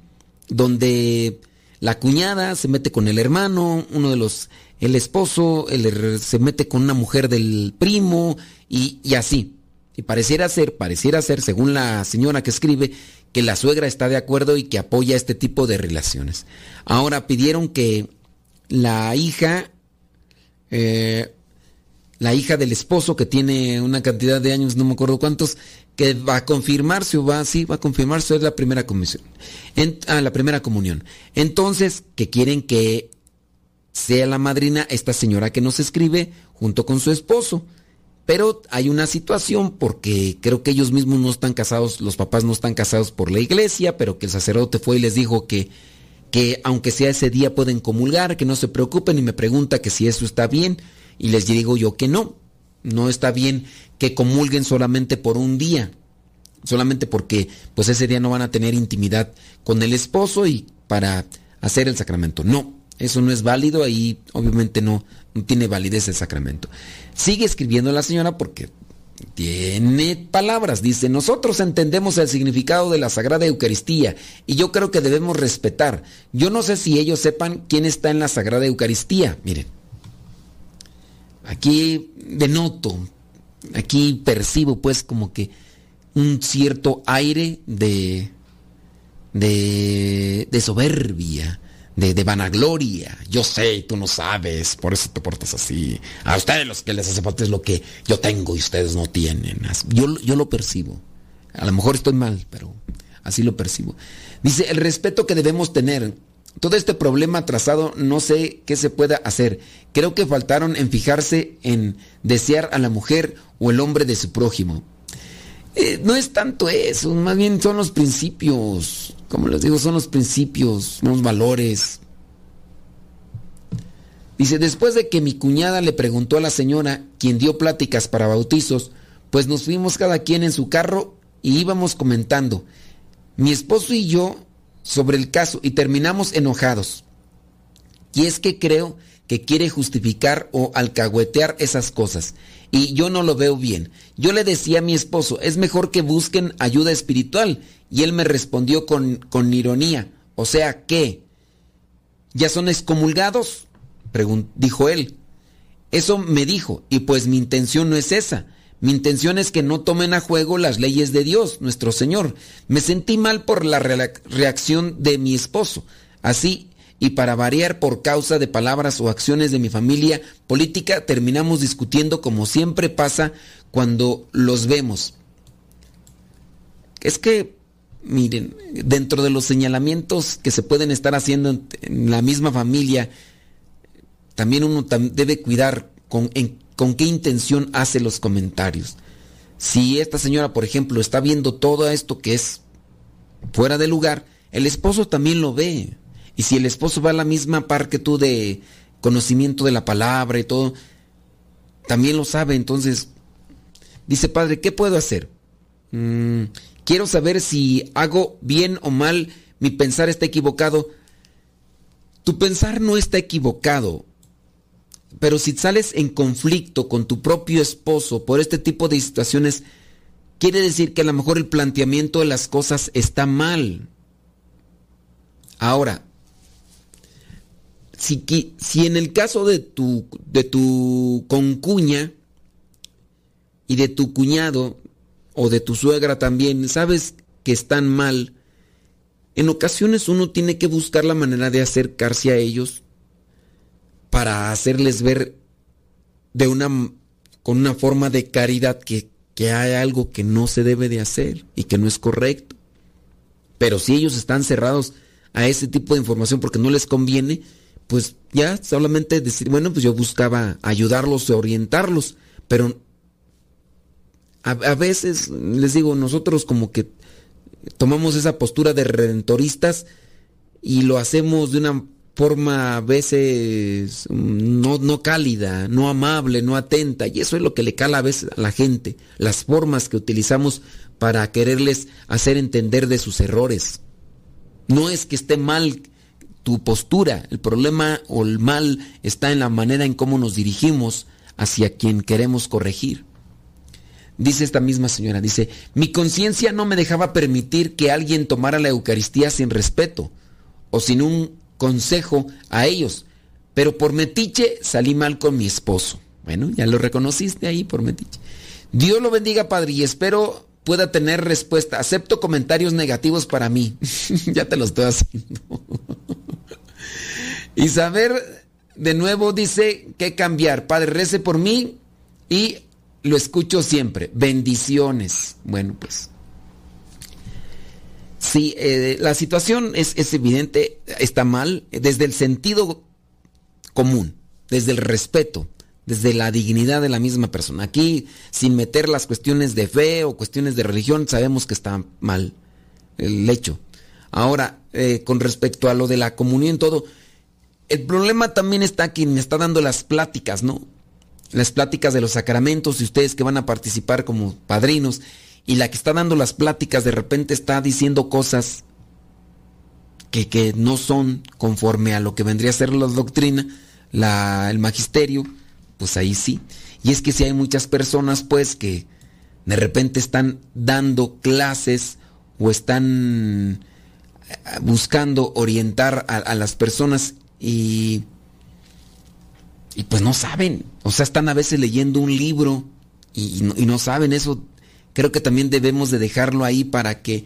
donde la cuñada se mete con el hermano, uno de los, el esposo se mete con una mujer del primo y, y así. Y pareciera ser, pareciera ser, según la señora que escribe, que la suegra está de acuerdo y que apoya este tipo de relaciones. Ahora pidieron que la hija, eh, la hija del esposo que tiene una cantidad de años, no me acuerdo cuántos, que va a confirmarse o va, sí, va a confirmarse, es la primera comisión, en, ah, la primera comunión. Entonces, que quieren que sea la madrina esta señora que nos escribe junto con su esposo. Pero hay una situación porque creo que ellos mismos no están casados, los papás no están casados por la iglesia, pero que el sacerdote fue y les dijo que, que aunque sea ese día pueden comulgar, que no se preocupen y me pregunta que si eso está bien y les digo yo que no, no está bien que comulguen solamente por un día, solamente porque pues ese día no van a tener intimidad con el esposo y para hacer el sacramento. No, eso no es válido, ahí obviamente no, no tiene validez el sacramento. Sigue escribiendo la señora porque tiene palabras. Dice, nosotros entendemos el significado de la Sagrada Eucaristía y yo creo que debemos respetar. Yo no sé si ellos sepan quién está en la Sagrada Eucaristía. Miren, aquí denoto, aquí percibo pues como que un cierto aire de, de, de soberbia, de, vanagloria. Yo sé, tú no sabes, por eso te portas así. A ustedes los que les hace falta es lo que yo tengo y ustedes no tienen. Yo, yo lo percibo. A lo mejor estoy mal, pero así lo percibo. Dice, el respeto que debemos tener. Todo este problema atrasado no sé qué se pueda hacer. Creo que faltaron en fijarse en desear a la mujer o el hombre de su prójimo. Eh, no es tanto eso, más bien son los principios. Como les digo, son los principios, los valores. Dice, después de que mi cuñada le preguntó a la señora, quien dio pláticas para bautizos, pues nos fuimos cada quien en su carro y íbamos comentando, mi esposo y yo, sobre el caso y terminamos enojados. Y es que creo que quiere justificar o alcahuetear esas cosas. Y yo no lo veo bien. Yo le decía a mi esposo, es mejor que busquen ayuda espiritual. Y él me respondió con, con ironía, o sea, ¿qué? ¿Ya son excomulgados? dijo él. Eso me dijo, y pues mi intención no es esa. Mi intención es que no tomen a juego las leyes de Dios, nuestro Señor. Me sentí mal por la reacción de mi esposo. Así y para variar por causa de palabras o acciones de mi familia política, terminamos discutiendo como siempre pasa cuando los vemos. Es que, miren, dentro de los señalamientos que se pueden estar haciendo en, la misma familia, también uno debe cuidar con, qué intención hace los comentarios. Si esta señora, por ejemplo, está viendo todo esto que es fuera de lugar, el esposo también lo ve. Y si el esposo va a la misma par que tú de conocimiento de la palabra y todo, también lo sabe. Entonces, dice, padre, ¿qué puedo hacer? Mm, quiero saber si hago bien o mal, mi pensar está equivocado. Tu pensar no está equivocado. Pero si sales en conflicto con tu propio esposo por este tipo de situaciones, quiere decir que a lo mejor el planteamiento de las cosas está mal. Ahora, si, si en el caso de tu, de tu concuña y de tu cuñado o de tu suegra también, sabes que están mal, en ocasiones uno tiene que buscar la manera de acercarse a ellos para hacerles ver de una con una forma de caridad que, que hay algo que no se debe de hacer y que no es correcto. Pero si ellos están cerrados a ese tipo de información porque no les conviene, pues ya solamente decir, bueno, pues yo buscaba ayudarlos, orientarlos, pero a, veces, les digo, nosotros como que tomamos esa postura de redentoristas y lo hacemos de una forma a veces mm, no, no cálida, no amable, no atenta, y eso es lo que le cala a veces a la gente, las formas que utilizamos para quererles hacer entender de sus errores. No es que esté mal tu postura, el problema o el mal está en la manera en cómo nos dirigimos hacia quien queremos corregir. Dice esta misma señora, dice, mi conciencia no me dejaba permitir que alguien tomara la Eucaristía sin respeto o sin un consejo a ellos, pero por metiche salí mal con mi esposo. Bueno, ya lo reconociste ahí por metiche. Dios lo bendiga, Padre, y espero pueda tener respuesta. Acepto comentarios negativos para mí. ya te lo estoy haciendo. y saber, de nuevo dice que cambiar. Padre, rece por mí y lo escucho siempre. Bendiciones. Bueno, pues. Sí, eh, la situación es, es evidente, está mal, desde el sentido común, desde el respeto, desde la dignidad de la misma persona. Aquí, sin meter las cuestiones de fe o cuestiones de religión, sabemos que está mal el hecho. Ahora, eh, con respecto a lo de la comunión y todo, el problema también está quien está dando las pláticas, ¿no? Las pláticas de los sacramentos y ustedes que van a participar como padrinos y la que está dando las pláticas de repente está diciendo cosas que, que no son conforme a lo que vendría a ser la doctrina, la, el magisterio, pues ahí sí. Y es que si hay muchas personas pues que de repente están dando clases o están buscando orientar a, las personas y, y pues no saben, o sea, están a veces leyendo un libro y, y, no, y no saben eso. Creo que también debemos de dejarlo ahí para que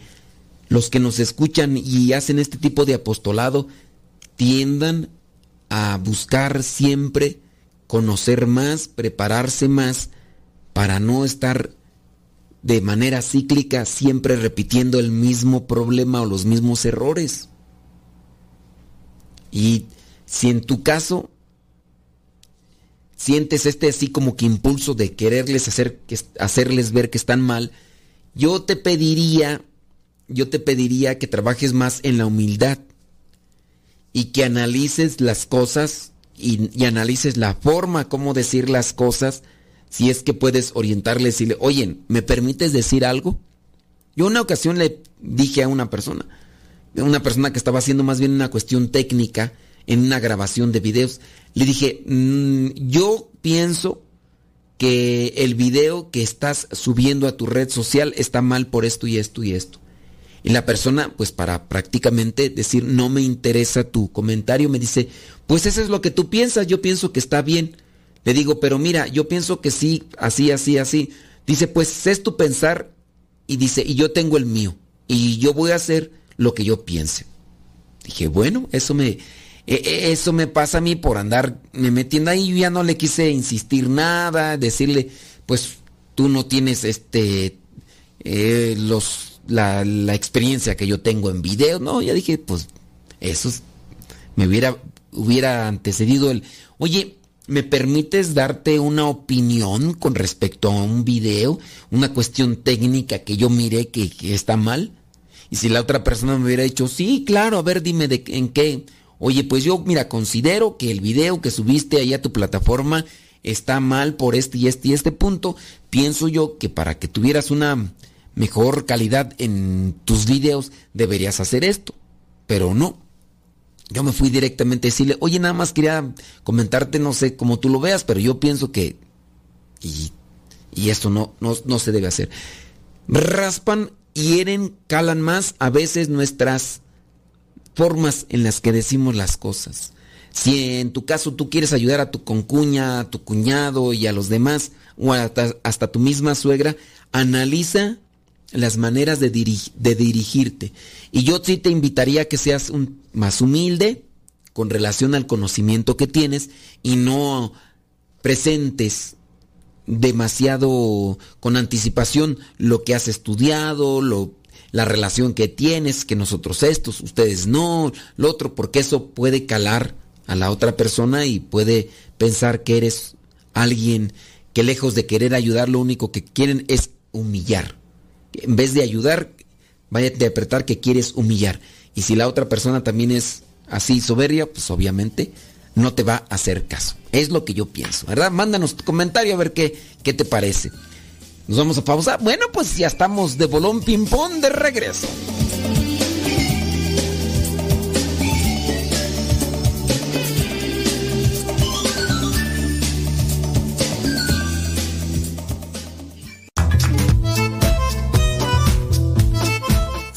los que nos escuchan y hacen este tipo de apostolado tiendan a buscar siempre conocer más, prepararse más, para no estar de manera cíclica siempre repitiendo el mismo problema o los mismos errores. Y si en tu caso sientes este así como que impulso de quererles hacer, hacerles ver que están mal, yo te pediría, yo te pediría que trabajes más en la humildad y que analices las cosas y, y analices la forma como decir las cosas, si es que puedes orientarles y decirle, oye, ¿me permites decir algo? Yo una ocasión le dije a una persona, una persona que estaba haciendo más bien una cuestión técnica en una grabación de videos, le dije, mmm, yo pienso que el video que estás subiendo a tu red social está mal por esto y esto y esto. Y la persona, pues para prácticamente decir, no me interesa tu comentario, me dice, pues eso es lo que tú piensas, yo pienso que está bien. Le digo, pero mira, yo pienso que sí, así, así, así. Dice, pues es tu pensar y dice, y yo tengo el mío. Y yo voy a hacer lo que yo piense. Dije, bueno, eso me, eso me pasa a mí por andar me metiendo ahí. Ya no le quise insistir nada, decirle, pues tú no tienes este, eh, los la, la, experiencia que yo tengo en video. No, ya dije, pues eso me hubiera, hubiera antecedido el, oye, ¿me permites darte una opinión con respecto a un video? Una cuestión técnica que yo miré que, está mal. Y si la otra persona me hubiera dicho, sí, claro, a ver, dime de, en qué. Oye, pues yo, mira, considero que el video que subiste ahí a tu plataforma está mal por este y este y este punto. Pienso yo que para que tuvieras una mejor calidad en tus videos, deberías hacer esto. Pero no. Yo me fui directamente a decirle, oye, nada más quería comentarte, no sé cómo tú lo veas, pero yo pienso que... Y, y esto no, no, no se debe hacer. Raspan, hieren, calan más a veces nuestras formas en las que decimos las cosas. Si en tu caso tú quieres ayudar a tu concuña, a tu cuñado y a los demás, o hasta, hasta tu misma suegra, analiza las maneras de, dirig, de, dirigirte. Y yo sí te invitaría a que seas un, más humilde con relación al conocimiento que tienes y no presentes demasiado con anticipación lo que has estudiado, lo, la relación que tienes, que nosotros estos, ustedes no, lo otro, porque eso puede calar a la otra persona y puede pensar que eres alguien que lejos de querer ayudar, lo único que quieren es humillar. En vez de ayudar, vaya a interpretar que quieres humillar. Y si la otra persona también es así soberbia, pues obviamente no te va a hacer caso. Es lo que yo pienso, ¿verdad? Mándanos tu comentario a ver qué, qué te parece. Nos vamos a pausar. Bueno, pues ya estamos de bolón ping-pong de regreso.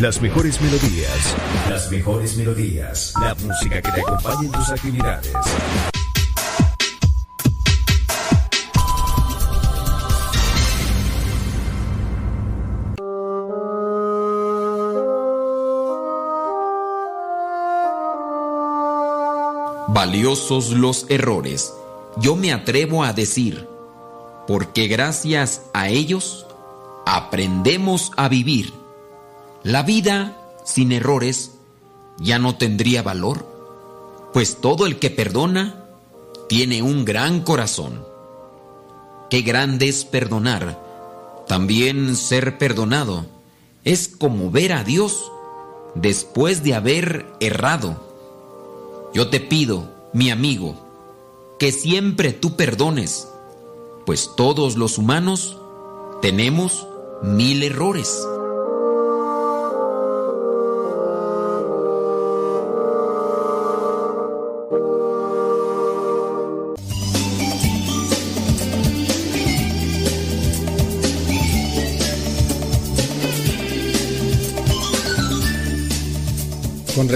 Las mejores melodías. Las mejores melodías. La música que te acompañe en tus actividades. Valiosos los errores, yo me atrevo a decir, porque gracias a ellos aprendemos a vivir. La vida sin errores ya no tendría valor, pues todo el que perdona tiene un gran corazón. Qué grande es perdonar, también ser perdonado. Es como ver a Dios después de haber errado. Yo te pido, mi amigo, que siempre tú perdones, pues todos los humanos tenemos mil errores.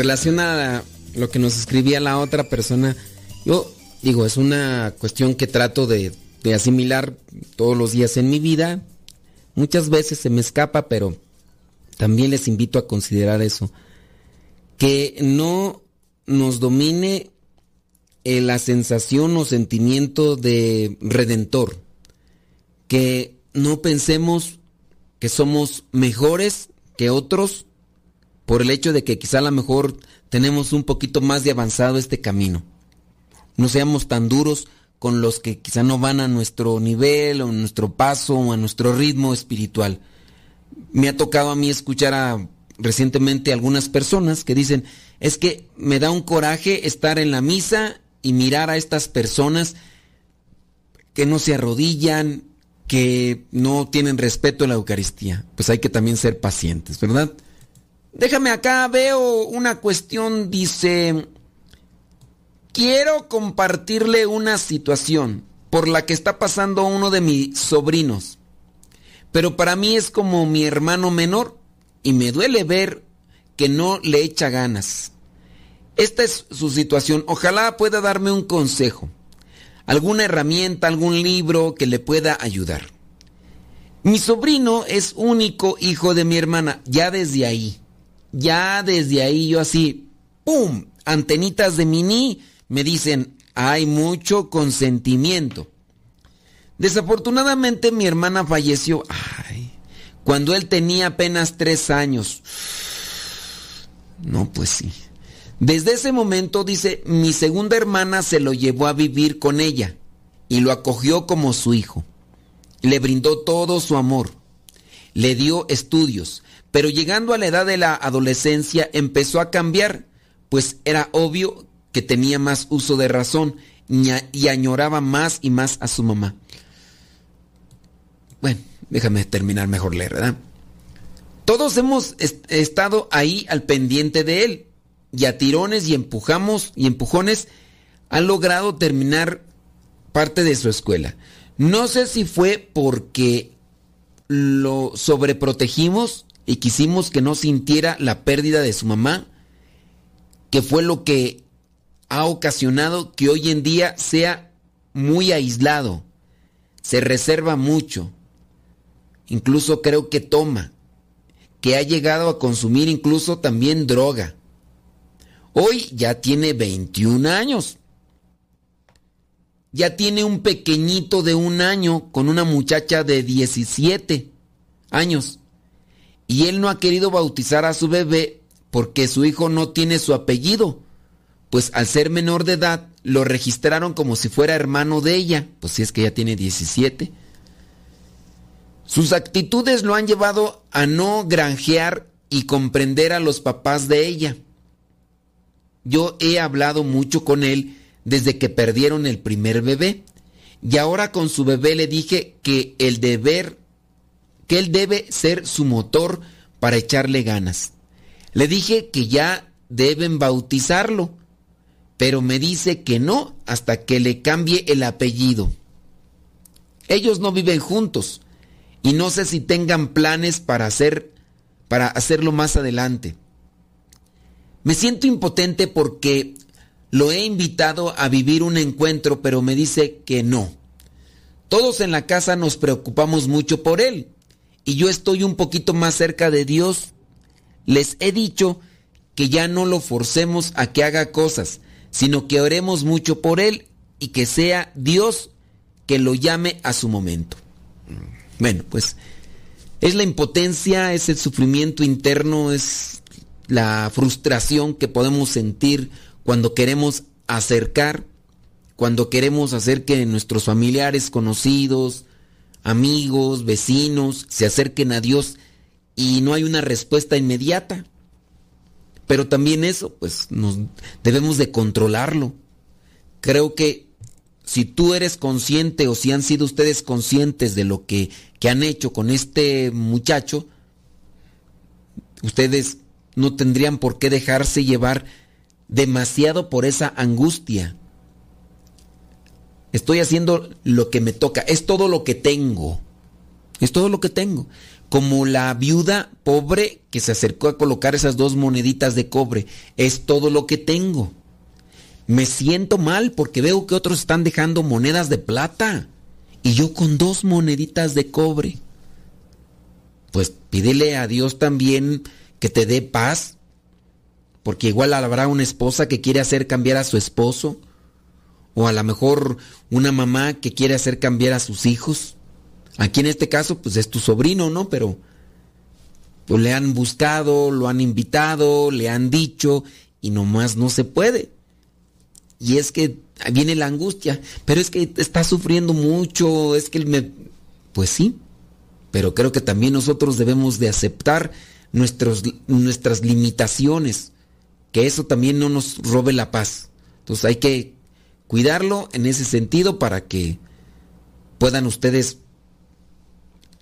Relación a lo que nos escribía la otra persona, yo digo, es una cuestión que trato de, asimilar todos los días en mi vida. Muchas veces se me escapa, pero también les invito a considerar eso. Que no nos domine eh, la sensación o sentimiento de redentor. Que no pensemos que somos mejores que otros por el hecho de que quizá a lo mejor tenemos un poquito más de avanzado este camino. No seamos tan duros con los que quizá no van a nuestro nivel o nuestro paso o a nuestro ritmo espiritual. Me ha tocado a mí escuchar a recientemente algunas personas que dicen, es que me da un coraje estar en la misa y mirar a estas personas que no se arrodillan, que no tienen respeto a la Eucaristía. Pues hay que también ser pacientes, ¿verdad? Déjame acá, veo una cuestión, dice, quiero compartirle una situación por la que está pasando uno de mis sobrinos, pero para mí es como mi hermano menor y me duele ver que no le echa ganas. Esta es su situación, ojalá pueda darme un consejo, alguna herramienta, algún libro que le pueda ayudar. Mi sobrino es único hijo de mi hermana, ya desde ahí ya desde ahí yo así, ¡pum! Antenitas de mini me dicen, hay mucho consentimiento. Desafortunadamente mi hermana falleció, ay, cuando él tenía apenas tres años. No, pues sí. Desde ese momento, dice, mi segunda hermana se lo llevó a vivir con ella y lo acogió como su hijo. Le brindó todo su amor. Le dio estudios, pero llegando a la edad de la adolescencia empezó a cambiar, pues era obvio que tenía más uso de razón y añoraba más y más a su mamá. Bueno, déjame terminar mejor leer, ¿verdad? Todos hemos estado ahí al pendiente de él y a tirones y empujamos y empujones ha logrado terminar parte de su escuela. No sé si fue porque lo sobreprotegimos y quisimos que no sintiera la pérdida de su mamá, que fue lo que ha ocasionado que hoy en día sea muy aislado, se reserva mucho, incluso creo que toma, que ha llegado a consumir incluso también droga. Hoy ya tiene 21 años. Ya tiene un pequeñito de un año con una muchacha de 17 años. Y él no ha querido bautizar a su bebé porque su hijo no tiene su apellido. Pues al ser menor de edad lo registraron como si fuera hermano de ella. Pues si es que ya tiene 17. Sus actitudes lo han llevado a no granjear y comprender a los papás de ella. Yo he hablado mucho con él desde que perdieron el primer bebé. Y ahora con su bebé le dije que el deber, que él debe ser su motor para echarle ganas. Le dije que ya deben bautizarlo, pero me dice que no hasta que le cambie el apellido. Ellos no viven juntos y no sé si tengan planes para hacer para hacerlo más adelante. Me siento impotente porque lo he invitado a vivir un encuentro, pero me dice que no. Todos en la casa nos preocupamos mucho por él y yo estoy un poquito más cerca de Dios. Les he dicho que ya no lo forcemos a que haga cosas, sino que oremos mucho por él y que sea Dios que lo llame a su momento. Bueno, pues es la impotencia, es el sufrimiento interno, es la frustración que podemos sentir cuando queremos acercar, cuando queremos hacer que nuestros familiares, conocidos, amigos, vecinos se acerquen a Dios y no hay una respuesta inmediata. Pero también eso, pues nos debemos de controlarlo. Creo que si tú eres consciente o si han sido ustedes conscientes de lo que, que han hecho con este muchacho, ustedes no tendrían por qué dejarse llevar demasiado por esa angustia. Estoy haciendo lo que me toca, es todo lo que tengo. Es todo lo que tengo. Como la viuda pobre que se acercó a colocar esas dos moneditas de cobre, es todo lo que tengo me siento mal porque veo que otros están dejando monedas de plata y yo con dos moneditas de cobre. Pues pídele a Dios también que te dé paz, porque igual habrá una esposa que quiere hacer cambiar a su esposo, o a lo mejor una mamá que quiere hacer cambiar a sus hijos. Aquí en este caso, pues es tu sobrino, ¿no? Pero pues le han buscado, lo han invitado, le han dicho y nomás no se puede. Y es que viene la angustia, pero es que está sufriendo mucho, es que él me... Pues sí, pero creo que también nosotros debemos de aceptar nuestros, nuestras limitaciones, que eso también no nos robe la paz. Entonces hay que cuidarlo en ese sentido para que puedan ustedes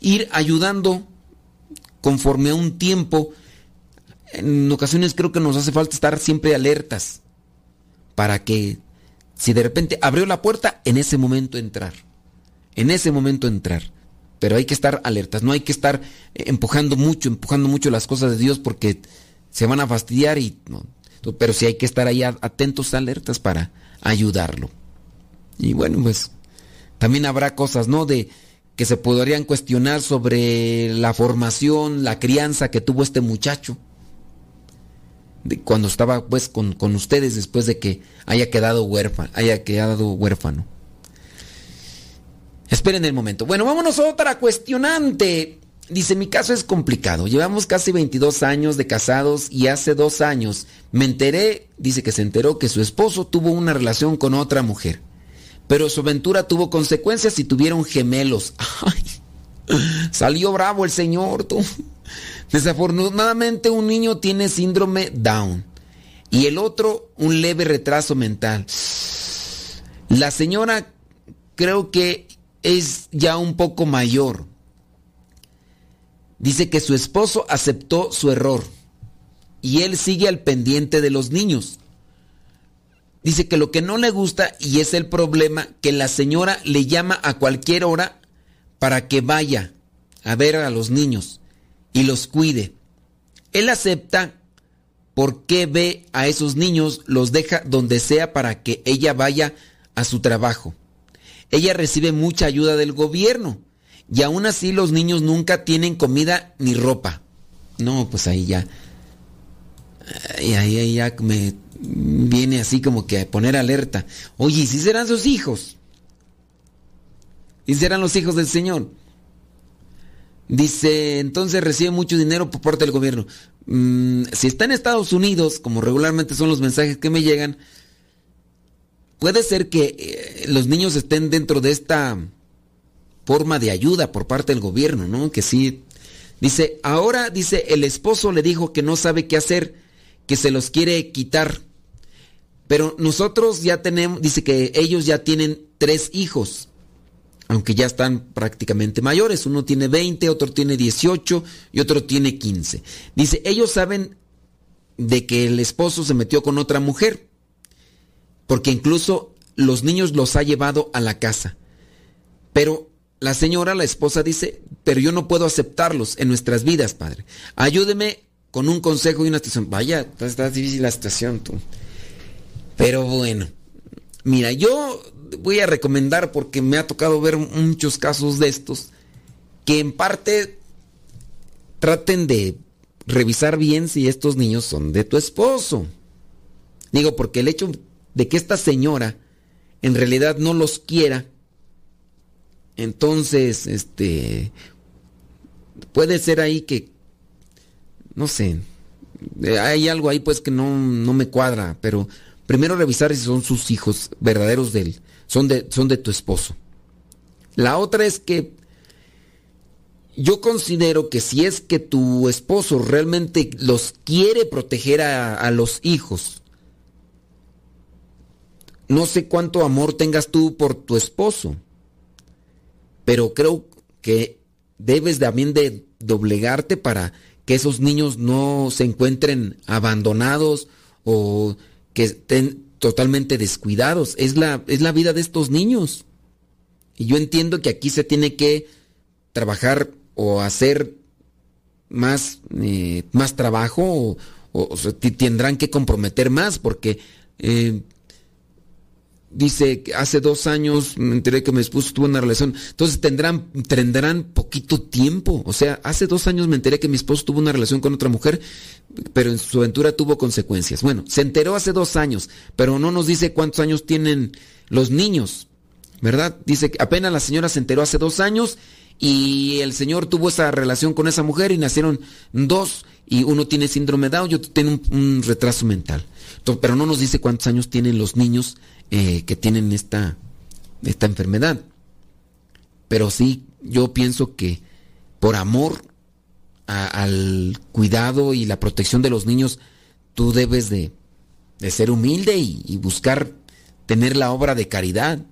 ir ayudando conforme a un tiempo. En ocasiones creo que nos hace falta estar siempre alertas para que si de repente abrió la puerta, en ese momento entrar. En ese momento entrar. Pero hay que estar alertas, no hay que estar empujando mucho, empujando mucho las cosas de Dios porque se van a fastidiar y pero sí hay que estar ahí atentos, alertas para ayudarlo. Y bueno, pues también habrá cosas, ¿no? De que se podrían cuestionar sobre la formación, la crianza que tuvo este muchacho cuando estaba pues con, con, ustedes después de que haya quedado huérfano, haya quedado huérfano. Esperen el momento. Bueno, vámonos a otra cuestionante. Dice, mi caso es complicado. Llevamos casi 22 años de casados y hace dos años me enteré, dice que se enteró que su esposo tuvo una relación con otra mujer. Pero su aventura tuvo consecuencias y tuvieron gemelos. Salió bravo el señor, tú. Desafortunadamente un niño tiene síndrome Down y el otro un leve retraso mental. La señora creo que es ya un poco mayor. Dice que su esposo aceptó su error y él sigue al pendiente de los niños. Dice que lo que no le gusta y es el problema que la señora le llama a cualquier hora para que vaya a ver a los niños y los cuide. Él acepta porque ve a esos niños, los deja donde sea para que ella vaya a su trabajo. Ella recibe mucha ayuda del gobierno y aún así los niños nunca tienen comida ni ropa. No, pues ahí ya. Ahí, ahí ya me viene así como que a poner alerta. Oye, ¿y si serán sus hijos? ¿Y serán los hijos del Señor? Dice, entonces recibe mucho dinero por parte del gobierno. Mm, si está en Estados Unidos, como regularmente son los mensajes que me llegan, puede ser que eh, los niños estén dentro de esta forma de ayuda por parte del gobierno, ¿no? Que sí. Dice, ahora, dice, el esposo le dijo que no sabe qué hacer, que se los quiere quitar. Pero nosotros ya tenemos, dice que ellos ya tienen tres hijos aunque ya están prácticamente mayores. Uno tiene 20, otro tiene 18 y otro tiene 15. Dice, ellos saben de que el esposo se metió con otra mujer, porque incluso los niños los ha llevado a la casa. Pero la señora, la esposa, dice, pero yo no puedo aceptarlos en nuestras vidas, padre. Ayúdeme con un consejo y una estación. Vaya, está difícil la estación, tú. Pero bueno, mira, yo voy a recomendar porque me ha tocado ver muchos casos de estos que en parte traten de revisar bien si estos niños son de tu esposo. Digo, porque el hecho de que esta señora en realidad no los quiera, entonces, este, puede ser ahí que, no sé, hay algo ahí pues que no, no me cuadra, pero primero revisar si son sus hijos verdaderos de él son de, son de tu esposo. La otra es que yo considero que si es que tu esposo realmente los quiere proteger a, a, los hijos, no sé cuánto amor tengas tú por tu esposo, pero creo que debes también de doblegarte para que esos niños no se encuentren abandonados o que estén totalmente descuidados. Es la, es la vida de estos niños. Y yo entiendo que aquí se tiene que trabajar o hacer más, eh, más trabajo o, tendrán que comprometer más porque eh, dice que hace dos años me enteré que mi esposo tuvo una relación. Entonces tendrán, tendrán poquito tiempo. O sea, hace dos años me enteré que mi esposo tuvo una relación con otra mujer, pero en su aventura tuvo consecuencias. Bueno, se enteró hace dos años, pero no nos dice cuántos años tienen los niños. ¿Verdad? Dice que apenas la señora se enteró hace dos años y el señor tuvo esa relación con esa mujer y nacieron dos y uno tiene síndrome de Down y otro tiene un, retraso mental. pero no nos dice cuántos años tienen los niños eh, que tienen esta, esta enfermedad. Pero sí, yo pienso que por amor al cuidado y la protección de los niños, tú debes de, ser humilde y, buscar tener la obra de caridad.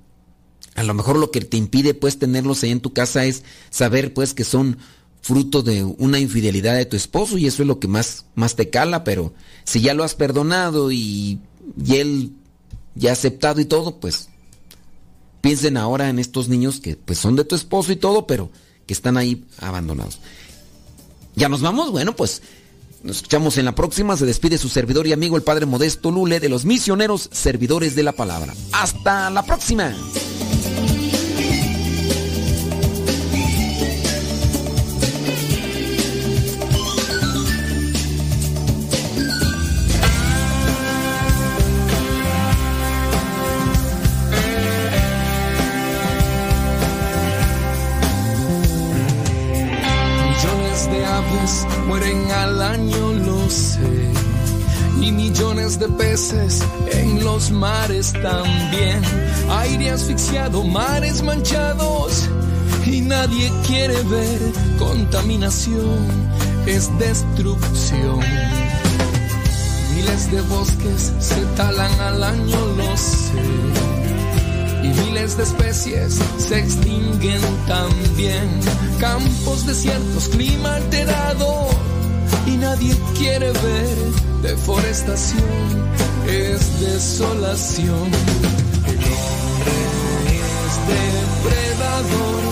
A lo mejor lo que te impide pues tenerlos ahí en tu casa es saber pues que son fruto de una infidelidad de tu esposo y eso es lo que más, más te cala, pero si ya lo has perdonado y, y él ya aceptado y todo, pues piensen ahora en estos niños que pues son de tu esposo y todo, pero que están ahí abandonados. ¿Ya nos vamos? Bueno, pues nos escuchamos en la próxima. Se despide su servidor y amigo el Padre Modesto Lule de los misioneros servidores de la palabra. Hasta la próxima. De peces en los mares también. Aire asfixiado, mares manchados y nadie quiere ver contaminación, es destrucción. Miles de bosques se talan al año, lo sé. Y miles de especies se extinguen también. Campos desiertos, clima alterado y nadie quiere ver deforestación, es desolación. El hombre es depredador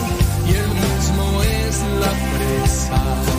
y el mismo es la pasar